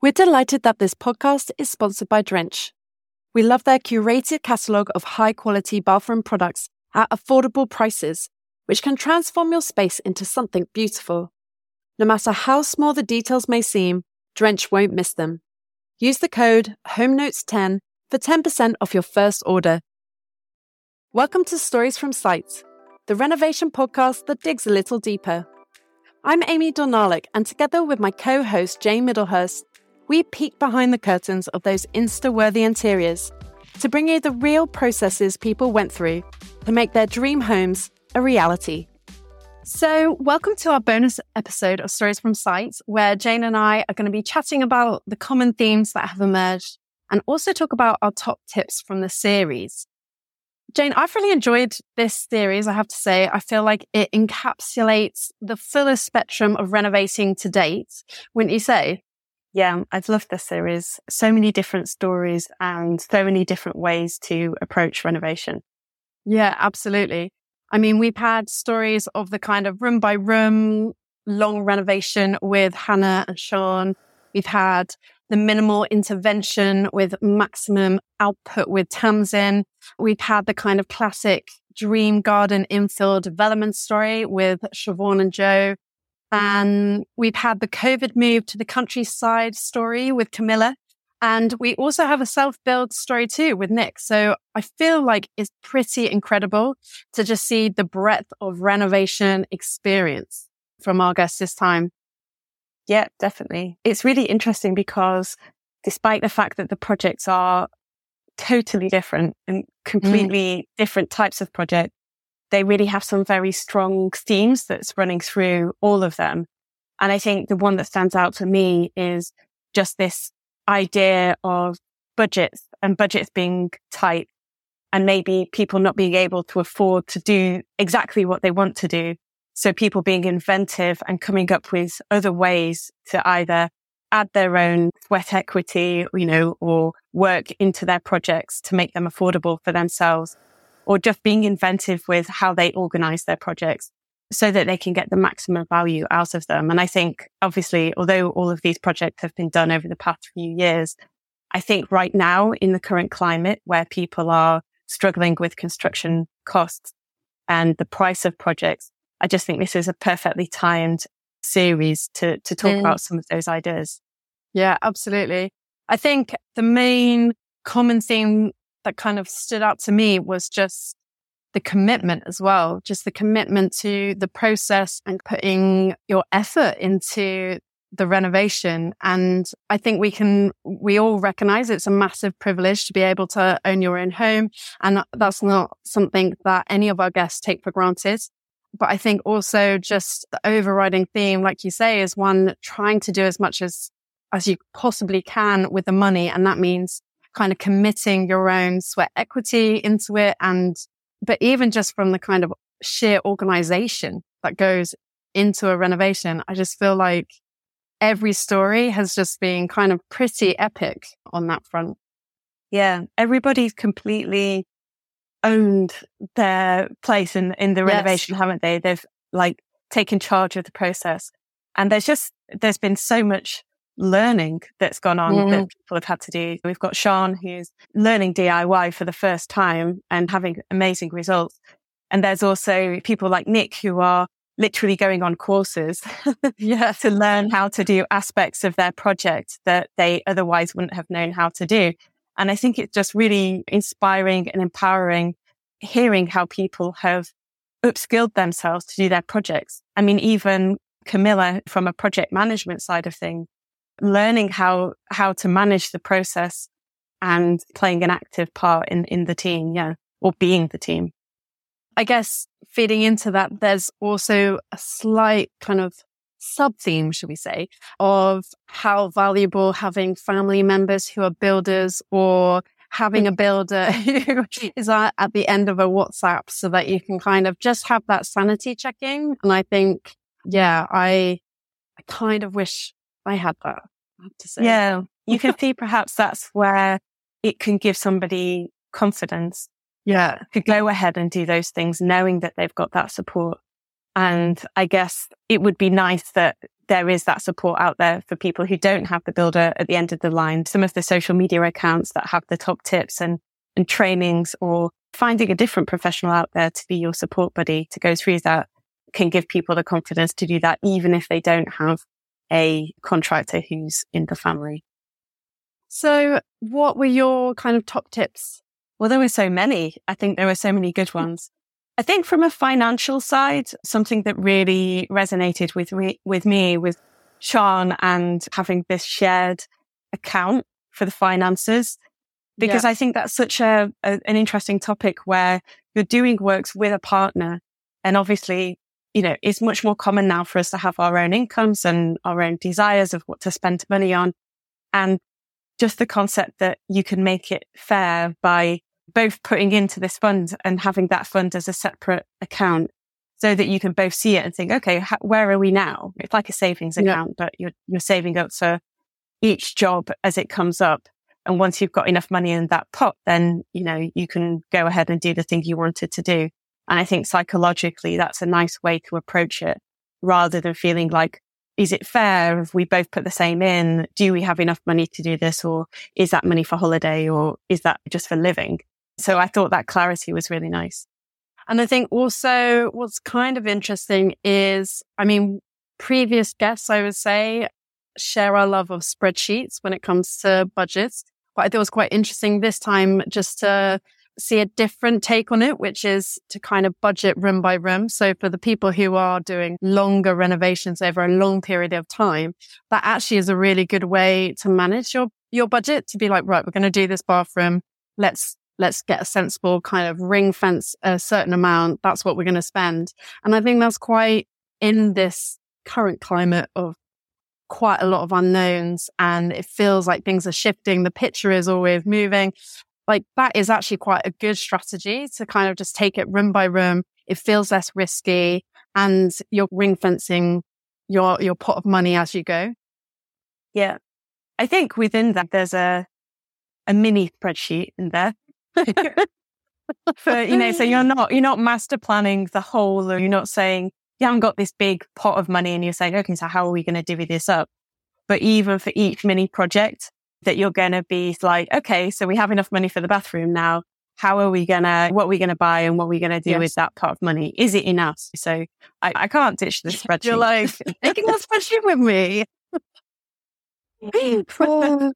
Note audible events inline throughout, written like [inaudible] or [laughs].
We're delighted that this podcast is sponsored by Drench. We love their curated catalogue of high quality bathroom products at affordable prices, which can transform your space into something beautiful. No matter how small the details may seem, Drench won't miss them. Use the code HOMENOTES10 for 10% off your first order. Welcome to Stories from Sites, the renovation podcast that digs a little deeper. I'm Amy Dornalick, and together with my co host Jane Middlehurst, we peek behind the curtains of those Insta worthy interiors to bring you the real processes people went through to make their dream homes a reality. So, welcome to our bonus episode of Stories from Sites, where Jane and I are going to be chatting about the common themes that have emerged and also talk about our top tips from the series. Jane, I've really enjoyed this series, I have to say. I feel like it encapsulates the fullest spectrum of renovating to date, wouldn't you say? Yeah, I've loved this series. So many different stories and so many different ways to approach renovation. Yeah, absolutely. I mean, we've had stories of the kind of room by room long renovation with Hannah and Sean. We've had the minimal intervention with maximum output with Tamsin. We've had the kind of classic dream garden infill development story with Siobhan and Joe. And we've had the COVID move to the countryside story with Camilla. And we also have a self build story too with Nick. So I feel like it's pretty incredible to just see the breadth of renovation experience from our guests this time. Yeah, definitely. It's really interesting because despite the fact that the projects are totally different and completely mm. different types of project, they really have some very strong themes that's running through all of them. And I think the one that stands out for me is just this idea of budgets and budgets being tight and maybe people not being able to afford to do exactly what they want to do. So people being inventive and coming up with other ways to either add their own sweat equity, you know, or work into their projects to make them affordable for themselves or just being inventive with how they organize their projects so that they can get the maximum value out of them. And I think obviously, although all of these projects have been done over the past few years, I think right now in the current climate where people are struggling with construction costs and the price of projects, I just think this is a perfectly timed series to, to talk mm. about some of those ideas. Yeah, absolutely. I think the main common theme that kind of stood out to me was just the commitment as well, just the commitment to the process and putting your effort into the renovation. And I think we can, we all recognize it's a massive privilege to be able to own your own home. And that's not something that any of our guests take for granted. But I think also just the overriding theme, like you say, is one trying to do as much as, as you possibly can with the money. And that means kind of committing your own sweat equity into it. And, but even just from the kind of sheer organization that goes into a renovation, I just feel like every story has just been kind of pretty epic on that front. Yeah. Everybody's completely owned their place in, in the renovation, yes. haven't they? They've like taken charge of the process. And there's just, there's been so much learning that's gone on mm. that people have had to do. We've got Sean who's learning DIY for the first time and having amazing results. And there's also people like Nick who are literally going on courses [laughs] yeah. to learn how to do aspects of their project that they otherwise wouldn't have known how to do. And I think it's just really inspiring and empowering hearing how people have upskilled themselves to do their projects. I mean, even Camilla from a project management side of things learning how, how to manage the process and playing an active part in, in the team. Yeah. Or being the team. I guess feeding into that, there's also a slight kind of sub theme, should we say, of how valuable having family members who are builders or having a builder [laughs] who is at the end of a WhatsApp so that you can kind of just have that sanity checking. And I think, yeah, I, I kind of wish I had that. I have to say. Yeah. You can [laughs] see perhaps that's where it can give somebody confidence. Yeah. To go ahead and do those things, knowing that they've got that support. And I guess it would be nice that there is that support out there for people who don't have the builder at the end of the line. Some of the social media accounts that have the top tips and, and trainings or finding a different professional out there to be your support buddy to go through that can give people the confidence to do that, even if they don't have a contractor who's in the family. So what were your kind of top tips? Well, there were so many. I think there were so many good mm. ones. I think from a financial side, something that really resonated with me, with me was Sean and having this shared account for the finances. Because yeah. I think that's such a, a, an interesting topic where you're doing works with a partner. And obviously, you know, it's much more common now for us to have our own incomes and our own desires of what to spend money on. And just the concept that you can make it fair by both putting into this fund and having that fund as a separate account so that you can both see it and think, okay, where are we now? It's like a savings account, yeah. but you're, you're saving up for each job as it comes up. And once you've got enough money in that pot, then, you know, you can go ahead and do the thing you wanted to do. And I think psychologically, that's a nice way to approach it rather than feeling like, is it fair if we both put the same in? Do we have enough money to do this? Or is that money for holiday or is that just for living? So I thought that clarity was really nice. And I think also what's kind of interesting is, I mean, previous guests, I would say, share our love of spreadsheets when it comes to budgets. But I thought it was quite interesting this time just to see a different take on it, which is to kind of budget room by room. So for the people who are doing longer renovations over a long period of time, that actually is a really good way to manage your, your budget to be like, right, we're going to do this bathroom. Let's, let's get a sensible kind of ring fence a certain amount. That's what we're going to spend. And I think that's quite in this current climate of quite a lot of unknowns and it feels like things are shifting. The picture is always moving like that is actually quite a good strategy to kind of just take it room by room. It feels less risky and you're ring fencing your, your pot of money as you go. Yeah. I think within that, there's a, a mini spreadsheet in there. [laughs] For, you know, so you're not, you're not master planning the whole, or you're not saying, you haven't got this big pot of money and you're saying, okay, so how are we going to divvy this up? But even for each mini project, that you're going to be like, okay, so we have enough money for the bathroom now. How are we going to, what are we going to buy and what are we going to do yes. with that pot of money? Is it enough? So I, I can't ditch the [laughs] spreadsheet. You're like, making a spreadsheet with me. [laughs]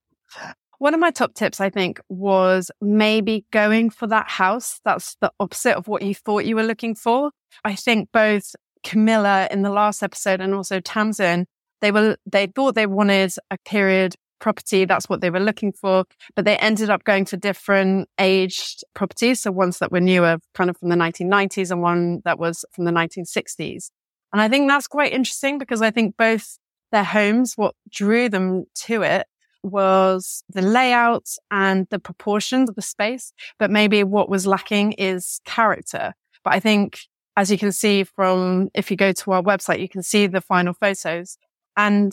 One of my top tips, I think, was maybe going for that house. That's the opposite of what you thought you were looking for. I think both Camilla in the last episode and also Tamsin, they were, they thought they wanted a period property. That's what they were looking for. But they ended up going to different aged properties. So ones that were newer, kind of from the 1990s and one that was from the 1960s. And I think that's quite interesting because I think both their homes, what drew them to it was the layout and the proportions of the space. But maybe what was lacking is character. But I think as you can see from, if you go to our website, you can see the final photos and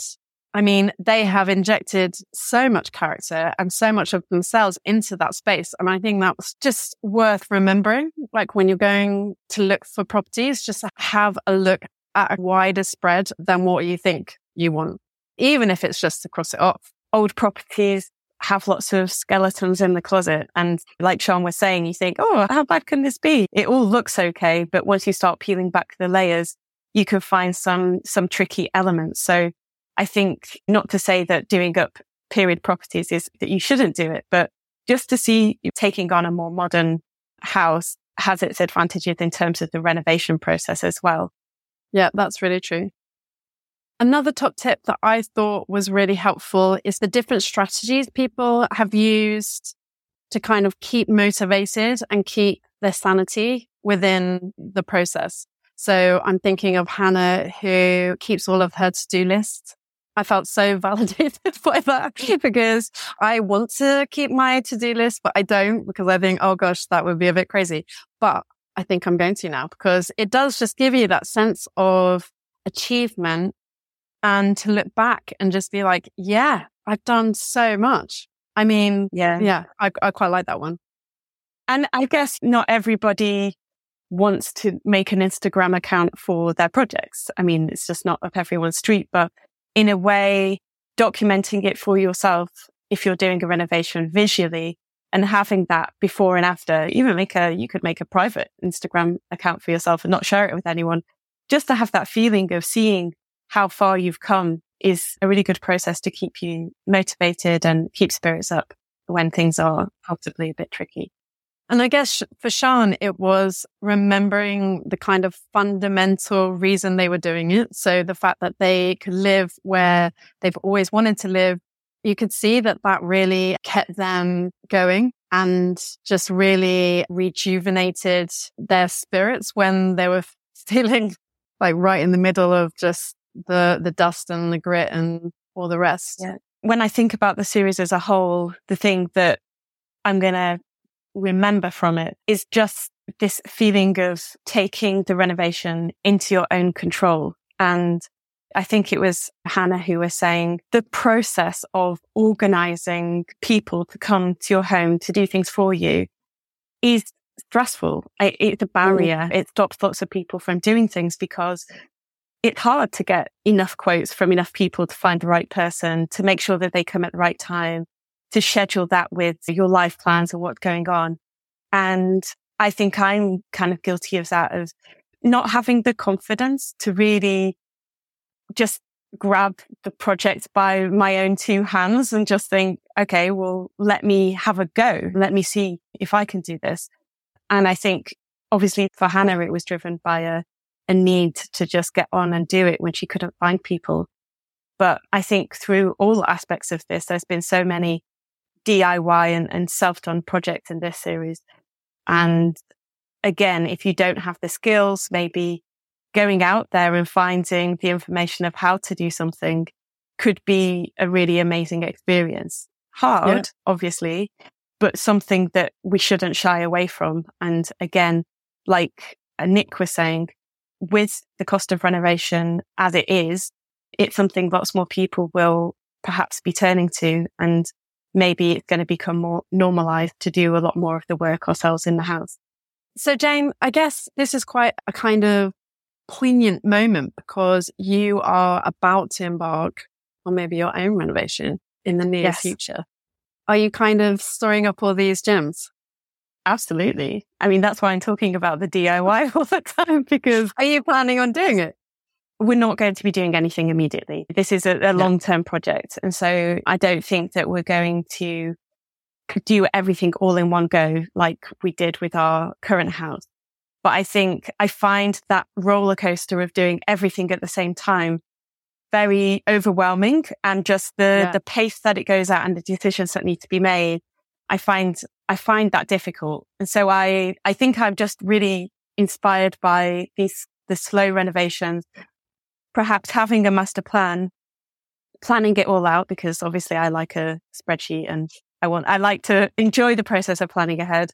I mean, they have injected so much character and so much of themselves into that space. And I think that's just worth remembering. Like when you're going to look for properties, just have a look at a wider spread than what you think you want, even if it's just to cross it off. Old properties have lots of skeletons in the closet. And like Sean was saying, you think, oh, how bad can this be? It all looks okay. But once you start peeling back the layers, you can find some, some tricky elements. So I think not to say that doing up period properties is that you shouldn't do it, but just to see taking on a more modern house has its advantages in terms of the renovation process as well. Yeah, that's really true. Another top tip that I thought was really helpful is the different strategies people have used to kind of keep motivated and keep their sanity within the process. So I'm thinking of Hannah who keeps all of her to-do lists I felt so [laughs] validated by that because I want to keep my to-do list, but I don't because I think, oh gosh, that would be a bit crazy. But I think I'm going to now because it does just give you that sense of achievement and to look back and just be like, yeah, I've done so much. I mean, yeah, yeah, I, I quite like that one. And I guess not everybody wants to make an Instagram account for their projects. I mean, it's just not up everyone's street, but in a way, documenting it for yourself if you're doing a renovation visually and having that before and after, even make a, you could make a private Instagram account for yourself and not share it with anyone. Just to have that feeling of seeing how far you've come is a really good process to keep you motivated and keep spirits up when things are possibly a bit tricky. And I guess for Sean, it was remembering the kind of fundamental reason they were doing it. So the fact that they could live where they've always wanted to live, you could see that that really kept them going and just really rejuvenated their spirits when they were [laughs] feeling like right in the middle of just the, the dust and the grit and all the rest. Yeah. When I think about the series as a whole, the thing that I'm going to remember from it is just this feeling of taking the renovation into your own control. And I think it was Hannah who was saying the process of organizing people to come to your home to do things for you is stressful. It's a barrier. Mm. It stops lots of people from doing things because it's hard to get enough quotes from enough people to find the right person, to make sure that they come at the right time, to schedule that with your life plans and what's going on. And I think I'm kind of guilty of that, of not having the confidence to really just grab the project by my own two hands and just think, okay, well, let me have a go. Let me see if I can do this. And I think obviously for Hannah, it was driven by a, a need to just get on and do it when she couldn't find people. But I think through all aspects of this, there's been so many DIY and, and self-done projects in this series. And again, if you don't have the skills, maybe going out there and finding the information of how to do something could be a really amazing experience. Hard, yeah. obviously, but something that we shouldn't shy away from. And again, like Nick was saying, with the cost of renovation as it is, it's something lots more people will perhaps be turning to. And maybe it's going to become more normalized to do a lot more of the work ourselves in the house. So, Jane, I guess this is quite a kind of poignant moment because you are about to embark on maybe your own renovation in the near yes. future. Are you kind of storing up all these gems? Absolutely. I mean, that's why I'm talking about the DIY [laughs] all the time because. Are you planning on doing it? We're not going to be doing anything immediately. This is a, a long term project. And so I don't think that we're going to do everything all in one go like we did with our current house. But I think I find that roller coaster of doing everything at the same time very overwhelming and just the, yeah. the pace that it goes at and the decisions that need to be made. I find, I find that difficult. And so I, I think I'm just really inspired by these, the slow renovations perhaps having a master plan, planning it all out because obviously I like a spreadsheet and I want, I like to enjoy the process of planning ahead,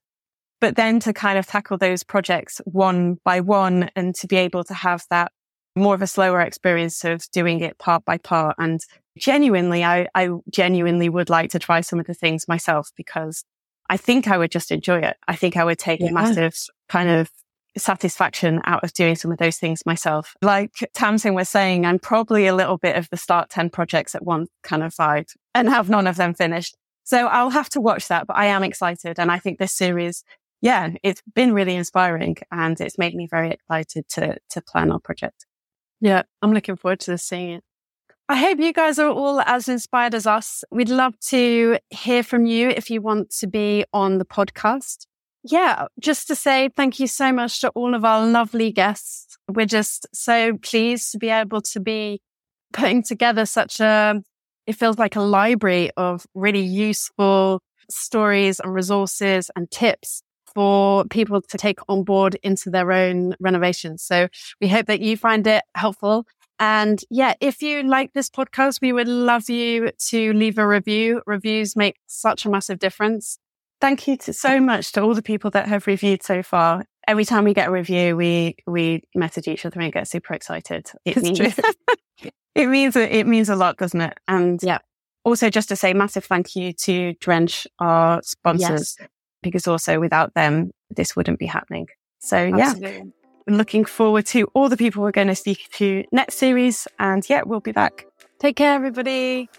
but then to kind of tackle those projects one by one and to be able to have that more of a slower experience of doing it part by part. And genuinely, I, I genuinely would like to try some of the things myself because I think I would just enjoy it. I think I would take yeah. a massive kind of satisfaction out of doing some of those things myself. Like Tamsin was saying, I'm probably a little bit of the start 10 projects at one kind of vibe and have none of them finished. So I'll have to watch that, but I am excited. And I think this series, yeah, it's been really inspiring and it's made me very excited to, to plan our project. Yeah, I'm looking forward to seeing it. I hope you guys are all as inspired as us. We'd love to hear from you if you want to be on the podcast yeah, just to say thank you so much to all of our lovely guests. We're just so pleased to be able to be putting together such a, it feels like a library of really useful stories and resources and tips for people to take on board into their own renovations. So we hope that you find it helpful. And yeah, if you like this podcast, we would love you to leave a review. Reviews make such a massive difference. Thank you to, so much to all the people that have reviewed so far. Every time we get a review, we we message each other and get super excited. It means [laughs] it means it means a lot, doesn't it? And yeah. Also, just to say, massive thank you to Drench, our sponsors, yes. because also without them, this wouldn't be happening. So Absolutely. yeah, looking forward to all the people we're going to speak to next series. And yeah, we'll be back. Take care, everybody.